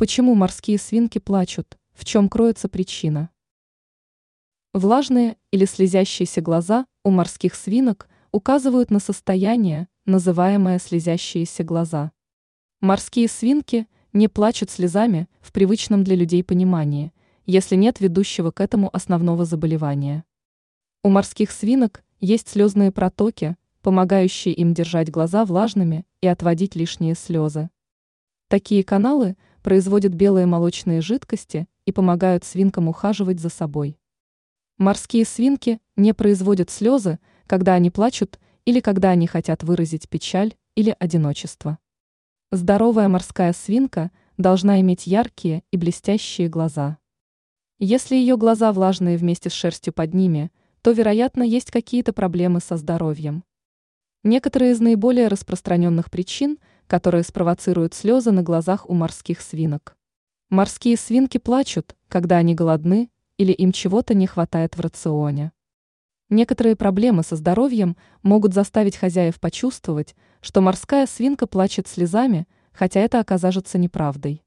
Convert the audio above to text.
Почему морские свинки плачут? В чем кроется причина? Влажные или слезящиеся глаза у морских свинок указывают на состояние, называемое слезящиеся глаза. Морские свинки не плачут слезами в привычном для людей понимании, если нет ведущего к этому основного заболевания. У морских свинок есть слезные протоки, помогающие им держать глаза влажными и отводить лишние слезы. Такие каналы – производят белые молочные жидкости и помогают свинкам ухаживать за собой. Морские свинки не производят слезы, когда они плачут или когда они хотят выразить печаль или одиночество. Здоровая морская свинка должна иметь яркие и блестящие глаза. Если ее глаза влажные вместе с шерстью под ними, то, вероятно, есть какие-то проблемы со здоровьем. Некоторые из наиболее распространенных причин – которые спровоцируют слезы на глазах у морских свинок. Морские свинки плачут, когда они голодны или им чего-то не хватает в рационе. Некоторые проблемы со здоровьем могут заставить хозяев почувствовать, что морская свинка плачет слезами, хотя это окажется неправдой.